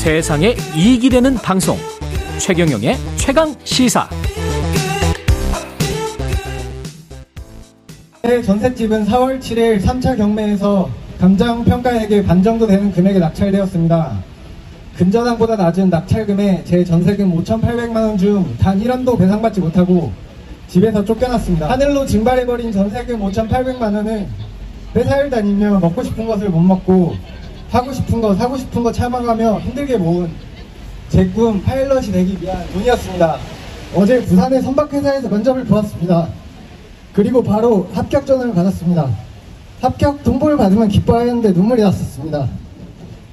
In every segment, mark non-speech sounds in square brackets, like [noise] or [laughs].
세상에 이익이 되는 방송 최경영의 최강 시사 네, 전셋집은 4월 7일 3차 경매에서 감정 평가액의 반 정도 되는 금액에 낙찰되었습니다. 금전항보다 낮은 낙찰금에 제 전세금 5,800만 원 중 단 1원도 배상받지 못하고 집에서 쫓겨났습니다. 하늘로 증발해버린 전세금 5,800만 원은 회사를 다니며 먹고 싶은 것을 못 먹고 하고 싶은 거 사고 싶은 거 참아가며 힘들게 모은 제 꿈 파일럿이 되기 위한 돈이었습니다. 어제 부산의 선박회사에서 면접을 보았습니다. 그리고 바로 합격 전화를 받았습니다. 합격 통보를 받으면 기뻐하였는데 눈물이 났었습니다.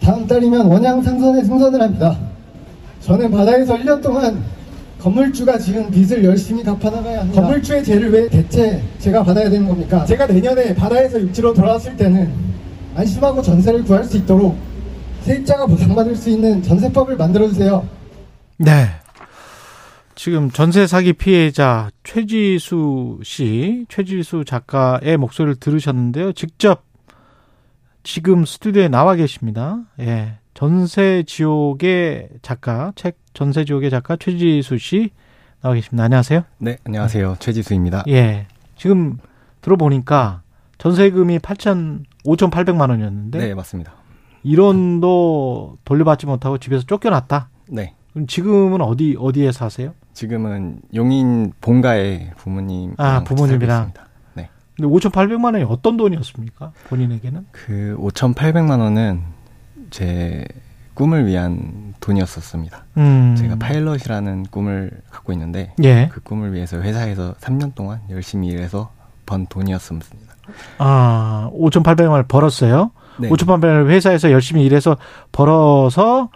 다음 달이면 원양 상선에 승선을 합니다. 저는 바다에서 1년 동안 건물주가 지은 빚을 열심히 갚아나가야 합니다. 건물주의 죄를 왜 대체 제가 받아야 되는 겁니까? 제가 내년에 바다에서 육지로 돌아왔을 때는 안심하고 전세를 구할 수 있도록 세입자가 보상받을 수 있는 전세법을 만들어주세요. 네. 지금 전세 사기 피해자 최지수 씨, 최지수 작가의 목소리를 들으셨는데요. 직접 지금 스튜디오에 나와 계십니다. 예. 전세 지옥의 작가, 책 전세 지옥의 작가 최지수 씨 나와 계십니다. 안녕하세요. 네, 안녕하세요. 최지수입니다. 예. 지금 들어보니까 전세금이 8천 5,800만 원이었는데 네, 맞습니다. 1원도 돌려받지 못하고 집에서 쫓겨났다. 네. 그럼 지금은 어디 어디에 사세요? 지금은 용인 본가에 부모님 아, 부모님이랑. 네. 근데 5,800만 원이 어떤 돈이었습니까? 본인에게는? 그 5,800만 원은 제 꿈을 위한 돈이었었습니다. 음. 제가 파일럿이라는 꿈을 갖고 있는데 예. 그 꿈을 위해서 회사에서 3년 동안 열심히 일해서 번 돈이었습니다. 아, 5,800만 원을 벌었어요. 네. 5,800만 원을 회사에서 열심히 일해서 벌어서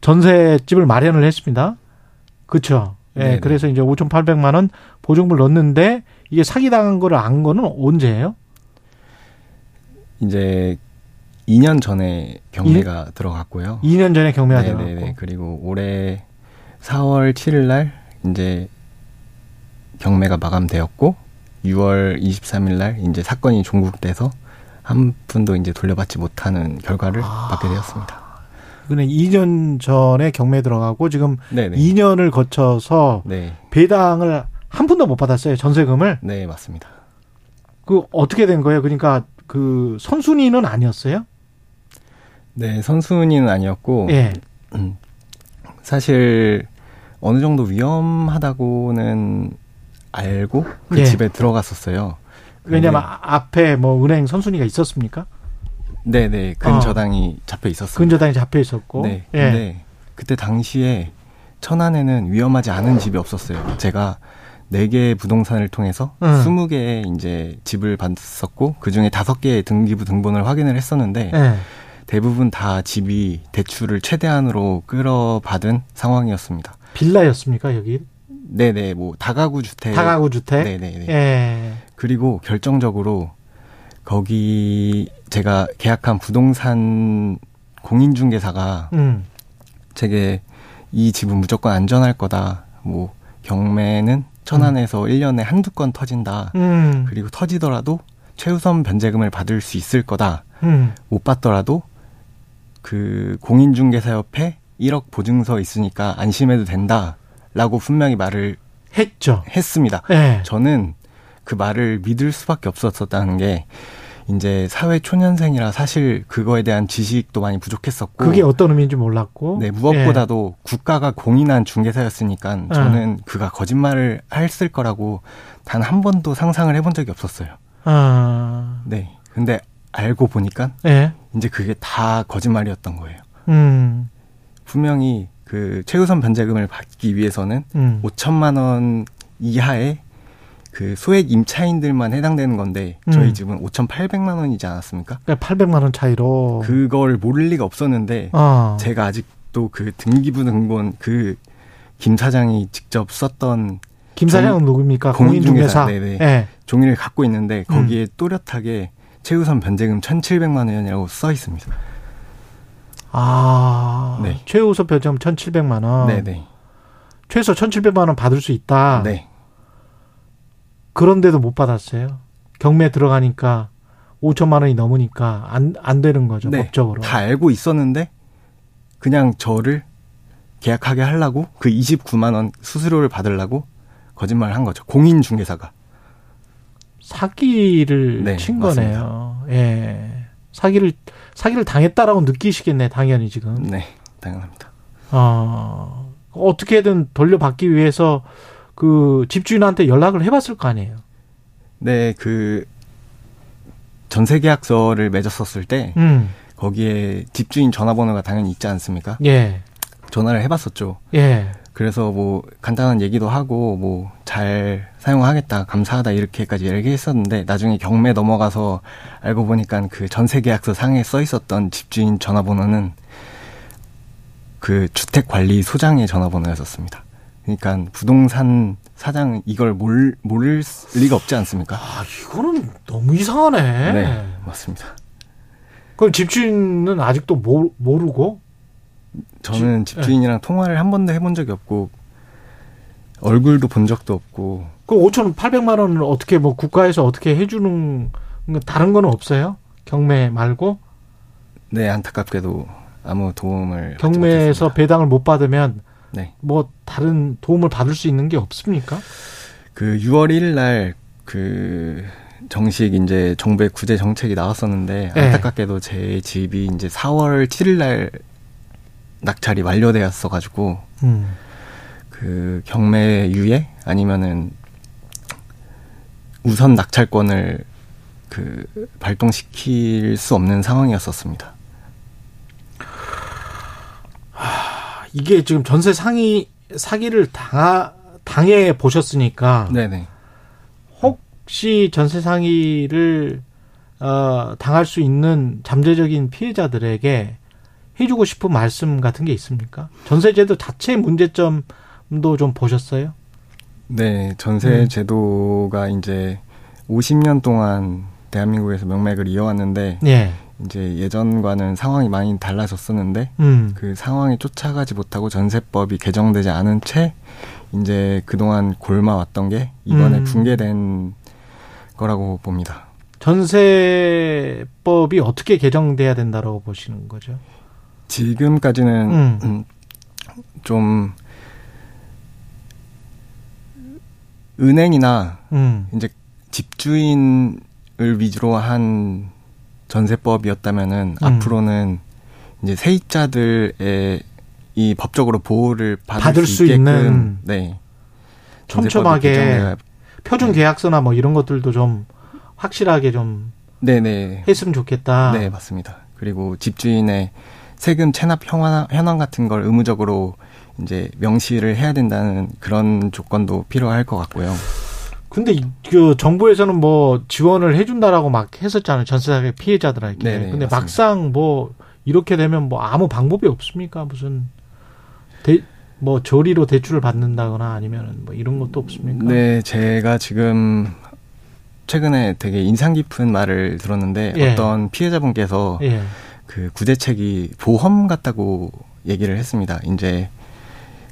전세집을 마련을 했습니다. 그렇죠. 예. 네네. 그래서 이제 5,800만 원 보증금을 넣었는데 이게 사기 당한 거를 안 거는 언제예요? 이제 2년 전에 경매가 들어갔고요. 2년 전에 경매가 네네네. 들어갔고. 그리고 올해 4월 7일 날 이제 경매가 마감되었고 6월 23일 날 이제 사건이 종국돼서 한 푼도 이제 돌려받지 못하는 결과를 아. 받게 되었습니다. 그는 2년 전에 경매에 들어가고 지금 네네. 2년을 거쳐서 네. 배당을 한 푼도 못 받았어요. 전세금을. 네, 맞습니다. 그 어떻게 된 거예요? 그러니까 그 선순위는 아니었어요? 네, 선순위는 아니었고 예. 음, 사실 어느 정도 위험하다고는 알고 그 예. 집에 들어갔었어요. 왜냐면 근데- 아- 앞에 뭐 은행 선순위가 있었습니까? 네네 어. 근저당이 잡혀 있었습니다. 근저당이 잡혀 있었고. 네. 예. 근데 그때 당시에 천안에는 위험하지 않은 집이 없었어요. 제가 네 개의 부동산을 통해서 음. 스무 개의 이제 집을 봤었고 그 중에 다섯 개의 등기부 등본을 확인을 했었는데 예. 대부분 다 집이 대출을 최대한으로 끌어받은 상황이었습니다. 빌라였습니까, 여기? 네네 뭐 다가구 주택. 다가구 주택? 네네네. 예. 그리고 결정적으로 거기 제가 계약한 부동산 공인중개사가 음. 제게 이 집은 무조건 안전할 거다. 뭐 경매는 천안에서 1년에 한두 건 터진다. 음. 그리고 터지더라도 최우선 변제금을 받을 수 있을 거다. 음. 못 받더라도 그 공인중개사 옆에 1억 보증서 있으니까 안심해도 된다. 라고 분명히 말을 했죠. 했습니다. 예. 저는 그 말을 믿을 수밖에 없었다는 게 이제 사회 초년생이라 사실 그거에 대한 지식도 많이 부족했었고 그게 어떤 의미인지 몰랐고. 네, 무엇보다도 국가가 공인한 중개사였으니까 예. 저는 그가 거짓말을 했을 거라고 단 한 번도 상상을 해본 적이 없었어요. 아. 네. 근데 알고 보니까 예. 이제 그게 다 거짓말이었던 거예요. 음. 분명히 그 최우선 변제금을 받기 위해서는 음. 5천만 원 이하의 그 소액 임차인들만 해당되는 건데 저희 음. 집은 5,800만 원이지 않았습니까? 그러니까 800만 원 차이로. 그걸 모를 리가 없었는데 어. 제가 아직도 그 등기부 등본 그 김 사장이 직접 썼던 김 사장은 누굽니까? 공인중개사. 네네. 예. 종이를 갖고 있는데 음. 거기에 또렷하게 최우선 변제금 1,700만 원이라고 써 있습니다. 아. 네. 최우선 변점 1,700만 원. 네네. 최소 1,700만 원 받을 수 있다. 네. 그런데도 못 받았어요. 경매 들어가니까 5천만 원이 넘으니까 안, 안 되는 거죠. 네. 법적으로. 다 알고 있었는데 그냥 저를 계약하게 하려고 그 29만 원 수수료를 받으려고 거짓말을 한 거죠. 공인 중개사가. 사기를 네, 친 거네요. 예. 사기를 사기를 당했다라고 느끼시겠네, 당연히 지금. 네, 당연합니다. 어, 어떻게든 돌려받기 위해서 그 집주인한테 연락을 해봤을 거 아니에요. 네, 그 전세 계약서를 맺었었을 때 음, 거기에 집주인 전화번호가 당연히 있지 않습니까? 예, 전화를 해봤었죠. 예. 그래서 뭐 간단한 얘기도 하고 뭐 잘 사용하겠다 감사하다 이렇게까지 얘기했었는데 나중에 경매 넘어가서 알고 보니까 그 전세 계약서 상에 써 있었던 집주인 전화번호는 그 주택 관리 소장의 전화번호였었습니다. 그러니까 부동산 사장 이걸 몰 모를 리가 없지 않습니까? 아, 이거는 너무 이상하네. 네, 맞습니다. 그럼 집주인은 아직도 모, 모르고? 저는 집- 집주인이랑 통화를 한 번도 해본 적이 없고 얼굴도 본 적도 없고 그럼 5,800만 원을 어떻게 뭐 국가에서 어떻게 해주는 건 다른 건 없어요? 경매 말고? 네 안타깝게도 아무 도움을 경매에서. 배당을 못 받으면 네. 뭐 다른 도움을 받을 수 있는 게 없습니까? 그 6월 1일 날 그 정식 이제 정부의 구제 정책이 나왔었는데 네. 안타깝게도 제 집이 이제 4월 7일 날 낙찰이 완료되었어 가지고 음. 그 경매 유예 아니면은 우선 낙찰권을 그 발동시킬 수 없는 상황이었었습니다. 이게 지금 전세 상위 사기를 당하, 당해 보셨으니까 네네. 혹시 전세 상위를 어, 당할 수 있는 잠재적인 피해자들에게 해주고 싶은 말씀 같은 게 있습니까? 전세제도 자체의 문제점도 좀 보셨어요? 네, 전세 음. 제도가 이제 50년 동안 대한민국에서 명맥을 이어왔는데 예. 이제 예전과는 상황이 많이 달라졌었는데 음. 그 상황에 쫓아가지 못하고 전세법이 개정되지 않은 채 이제 그동안 골마왔던 게 이번에 음. 붕괴된 거라고 봅니다. 전세법이 어떻게 개정돼야 된다고 보시는 거죠? 지금까지는 음. 음, 좀 은행이나 음. 이제 집주인을 위주로 한 전세법이었다면은 음. 앞으로는 이제 세입자들의 이 법적으로 보호를 받을, 받을 수, 수 있게끔 있는 네 촘촘하게 표준 네. 계약서나 뭐 이런 것들도 좀 확실하게 좀 네네 했으면 좋겠다. 네 맞습니다. 그리고 집주인의 세금 체납 현황, 현황 같은 걸 의무적으로 이제 명시를 해야 된다는 그런 조건도 필요할 것 같고요. 근데 이- 그 정부에서는 뭐 지원을 해준다라고 막 했었잖아요 전세 피해자들에게. 네네, 근데 맞습니다. 막상 뭐 이렇게 되면 뭐 아무 방법이 없습니까? 무슨 대, 뭐 저리로 대출을 받는다거나 아니면 뭐 이런 것도 없습니까? 네, 제가 지금 최근에 되게 인상 깊은 말을 들었는데 예. 어떤 피해자분께서 예. 그 구제책이 보험 같다고 얘기를 했습니다. 이제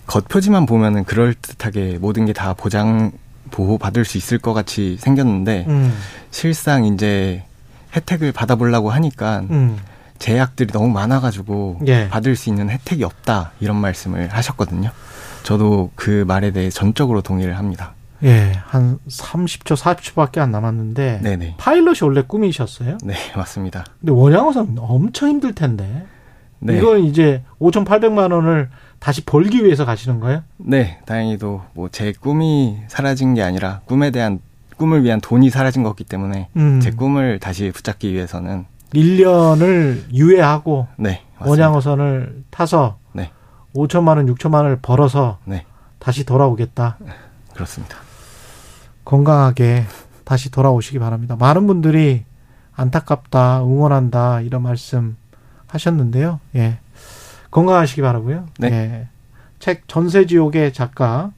겉표지만 보면은 그럴 듯하게 모든 게 다 보장 보호 받을 수 있을 것 같이 생겼는데 음. 실상 이제 혜택을 받아보려고 하니까 음. 제약들이 너무 많아가지고 예. 받을 수 있는 혜택이 없다 이런 말씀을 하셨거든요. 저도 그 말에 대해 전적으로 동의를 합니다. 예. 한 30초, 40초밖에 안 남았는데 네네. 파일럿이 원래 꿈이셨어요? 네 맞습니다. 근데 원양어선 엄청 힘들 텐데. 네. 이건 이제 5,800만 원을 다시 벌기 위해서 가시는 거예요? 네, 다행히도 뭐 제 꿈이 사라진 게 아니라 꿈에 대한 꿈을 위한 돈이 사라진 거기 때문에 음. 제 꿈을 다시 붙잡기 위해서는 1년을 유예하고 네. 원양어선을 타서 네. 5천만 원, 6천만 원을 벌어서 네, 다시 돌아오겠다. 그렇습니다. 건강하게 다시 돌아오시기 바랍니다. 많은 분들이 안타깝다, 응원한다 이런 말씀 하셨는데요. 예. 건강하시기 바라고요. 네. 예. 책 전세 지옥의 작가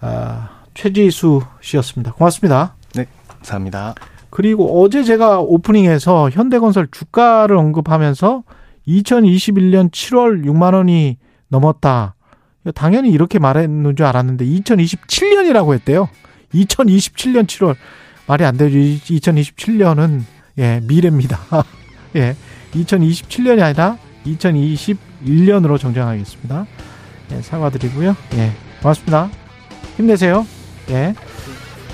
아, 최지수 씨였습니다. 고맙습니다. 네, 감사합니다. 그리고 어제 제가 오프닝에서 현대건설 주가를 언급하면서 2021년 7월 6만 원이 넘었다. 당연히 이렇게 말했는 줄 알았는데 2027년이라고 했대요. 2027년 7월 말이 안 되죠. 2027년은 예, 미래입니다. [laughs] 예. 2027년이 아니라 2020 1년으로 정정하겠습니다. 예, 사과드리고요. 예, 고맙습니다. 힘내세요. 예.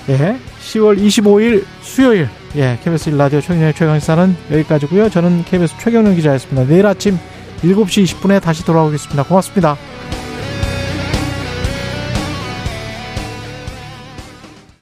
예. 10월 25일 수요일 예, KBS 1라디오 최경영의 최강시사는 여기까지고요. 저는 KBS 최경영 기자였습니다. 내일 아침 7시 20분에 다시 돌아오겠습니다. 고맙습니다.